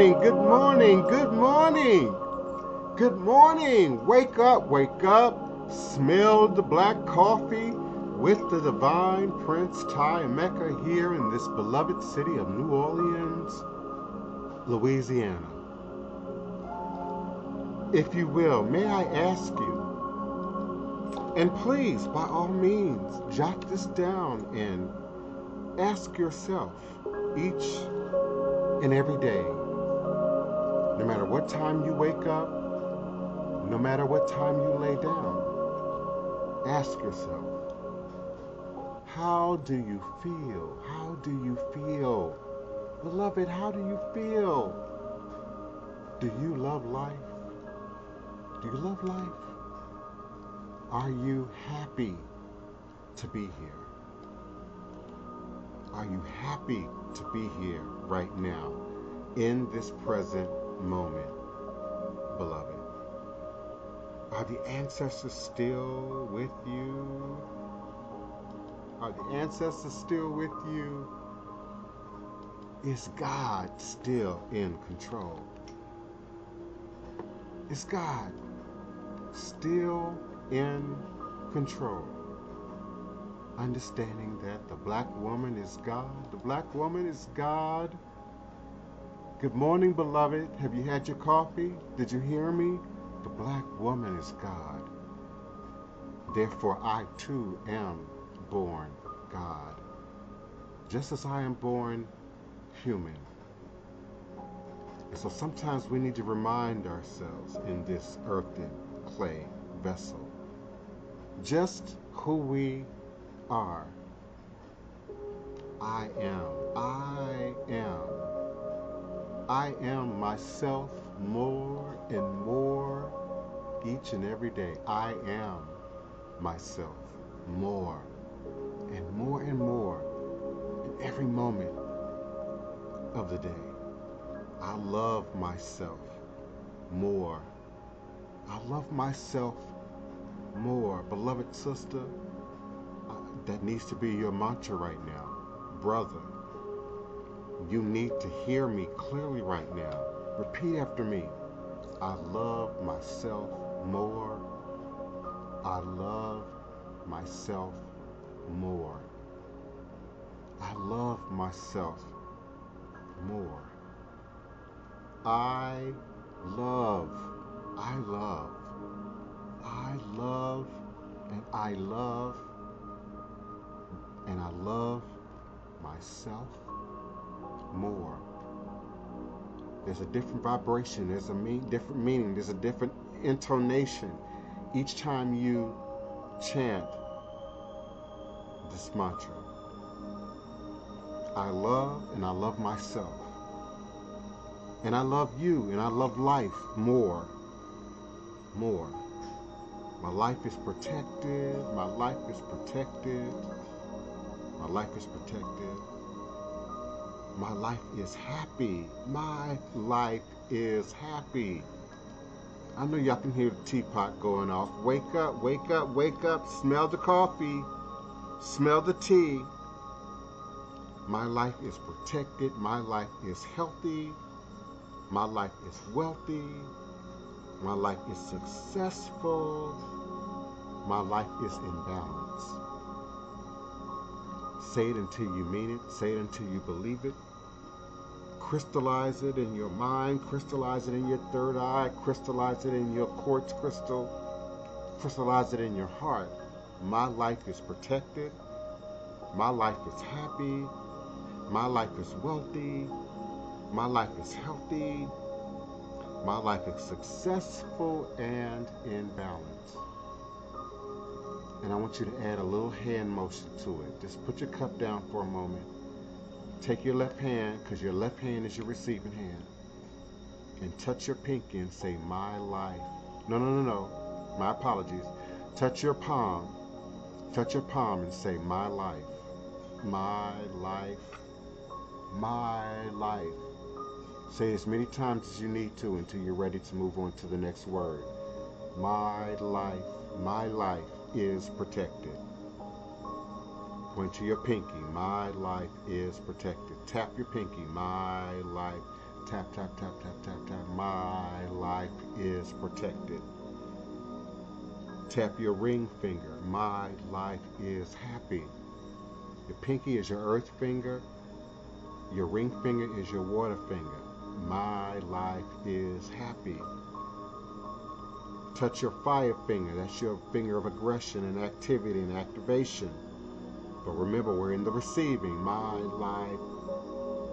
Good morning, good morning, good morning. Good morning. Wake up, wake up. Smell the black coffee with the divine Prince Ty Emmecca here in this beloved city of New Orleans, Louisiana. If you will, may I ask you, and please, by all means, jot this down and ask yourself each and every day, no matter what time you wake up, no matter what time you lay down, ask yourself, how do you feel? How do you feel? Beloved, how do you feel? Do you love life? Do you love life? Are you happy to be here? Are you happy to be here right now in this present moment, beloved? Are the ancestors still with you? Are the ancestors still with you? Is God still in control? Is God still in control? Understanding that the black woman is God. The black woman is God. Good morning, beloved. Have you had your coffee? Did you hear me? The black woman is God. Therefore, I too am born God. Just as I am born human. So sometimes we need to remind ourselves in this earthen clay vessel just who we are. I am. I am. I am myself more and more each and every day. I am myself more and more and more in every moment of the day. I love myself more. I love myself more. Beloved sister, uh, that needs to be your mantra right now. Brother, you need to hear me clearly right now. Repeat after me. I love myself more. I love myself more. I love myself more. I love, I love, I love, and I love, and I love myself more. There's a different vibration, there's a mean, different meaning, there's a different intonation each time you chant this mantra. I love and I love myself. And I love you and I love life more. More. My life is protected. My life is protected. My life is protected. My life is happy. My life is happy. I know y'all can hear the teapot going off. Wake up, wake up, wake up. Smell the coffee. Smell the tea. My life is protected. My life is healthy. My life is wealthy. My life is successful. My life is in balance. Say it until you mean it. Say it until you believe it. Crystallize it in your mind. Crystallize it in your third eye. Crystallize it in your quartz crystal. Crystallize it in your heart. My life is protected. My life is happy. My life is wealthy. My life is healthy. My life is successful and in balance. And I want you to add a little hand motion to it. Just put your cup down for a moment. Take your left hand, because your left hand is your receiving hand, and touch your pinky and say, My life. No, no, no, no. My apologies. Touch your palm. Touch your palm and say, My life. My life. My life. Say as many times as you need to until you're ready to move on to the next word. My life, my life is protected. Point to your pinky. My life is protected. Tap your pinky. My life. Tap, tap, tap, tap, tap, tap. My life is protected. Tap your ring finger. My life is happy. Your pinky is your earth finger. Your ring finger is your water finger. My life is happy. Touch your fire finger. That's your finger of aggression and activity and activation. But remember, we're in the receiving. My life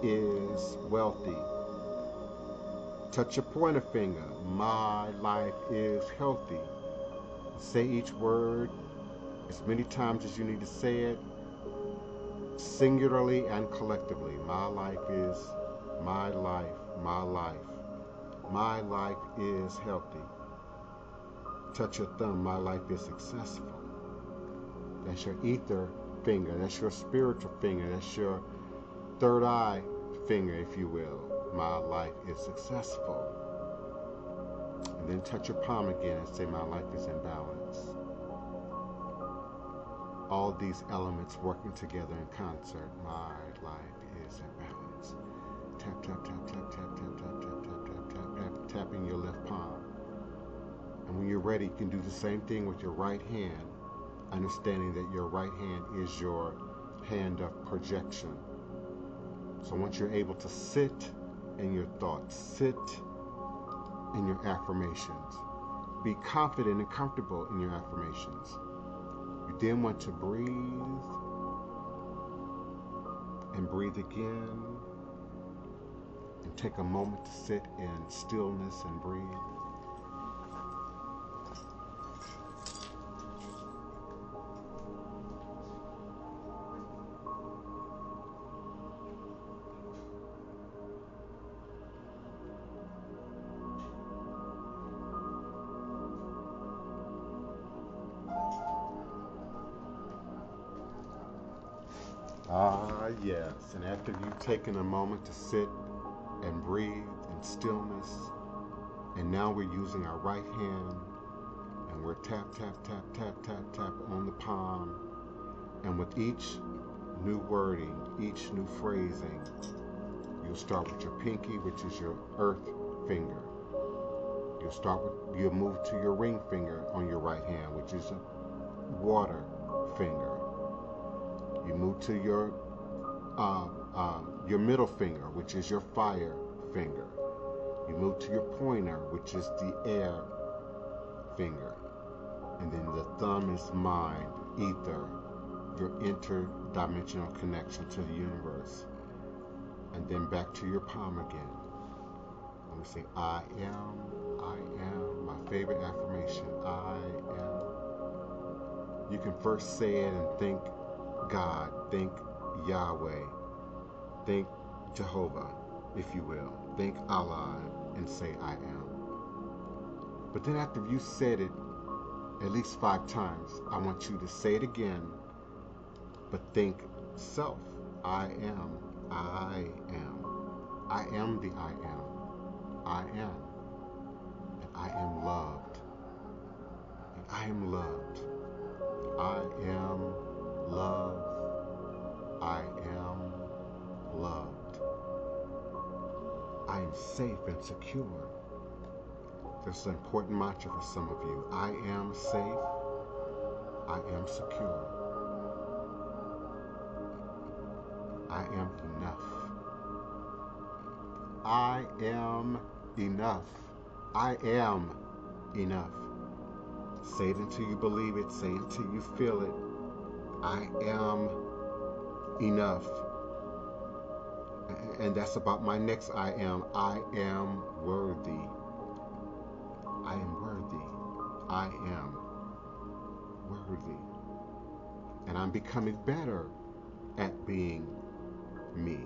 is wealthy. Touch your pointer finger. My life is healthy. Say each word as many times as you need to say it, singularly and collectively. My life is, my life, my life. My life is healthy. Touch your thumb. My life is successful. That's your ether finger. That's your spiritual finger. That's your third eye finger, if you will. My life is successful. And then touch your palm again and say, My life is in balance. All these elements working together in concert. My life is in balance. Tap, tap, tap, tap, tap, tap, tap, tap, tap, tap, tap, tap, tapping your left palm. And when you're ready, you can do the same thing with your right hand, understanding that your right hand is your hand of projection. So once you're able to sit in your thoughts, sit in your affirmations, be confident and comfortable in your affirmations. You then want to breathe and breathe again and take a moment to sit in stillness and breathe. Ah, yes. And after you've taken a moment to sit and breathe in stillness, and now we're using our right hand and we're tap, tap, tap, tap, tap, tap on the palm. And with each new wording, each new phrasing, you'll start with your pinky, which is your earth finger. You'll start with, you'll move to your ring finger on your right hand, which is a water finger. You move to your uh, uh, your middle finger, which is your fire finger. You move to your pointer, which is the air finger. And then the thumb is mind, ether, your interdimensional connection to the universe. And then back to your palm again. And we say, I am, I am, my favorite affirmation, I am. You can first say it and think God, think Yahweh, think Jehovah, if you will, think Allah, and say I am. But then after you said it at least five times, I want you to say it again, but think self. I am, I am, I am the I am, I am, and I am loved, and I am loved, I am love. I am loved. I am safe and secure. This is an important mantra for some of you. I am safe. I am secure. I am enough. I am enough. I am enough. Say it until you believe it. Say it until you feel it. I am enough. And that's about my next I am. I am worthy. I am worthy. I am worthy. And I'm becoming better at being me.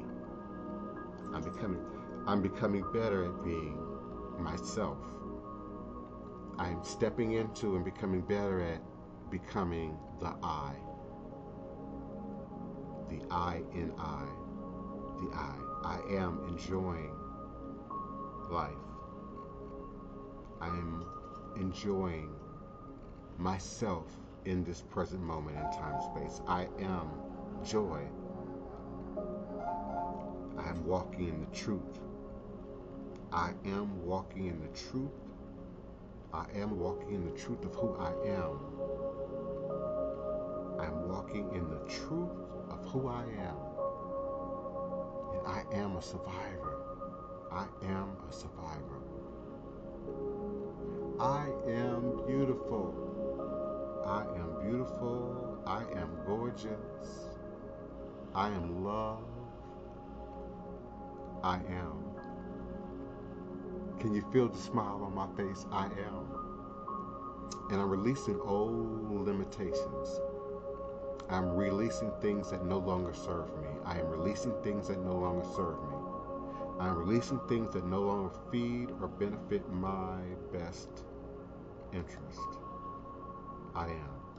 I'm becoming I'm becoming better at being myself. I am stepping into and becoming better at becoming the I the I in I, the I. I am enjoying life. I am enjoying myself in this present moment in time space. I am joy. I am walking in the truth I am walking in the truth. I am walking in the truth of who I am. I'm walking in the truth who I am. And I am a survivor. I am a survivor. I am beautiful. I am beautiful. I am gorgeous. I am love. I am. Can you feel the smile on my face? I am. And I'm releasing old limitations. I'm releasing things that no longer serve me. I am releasing things that no longer serve me. I am releasing things that no longer feed or benefit my best interest. I am.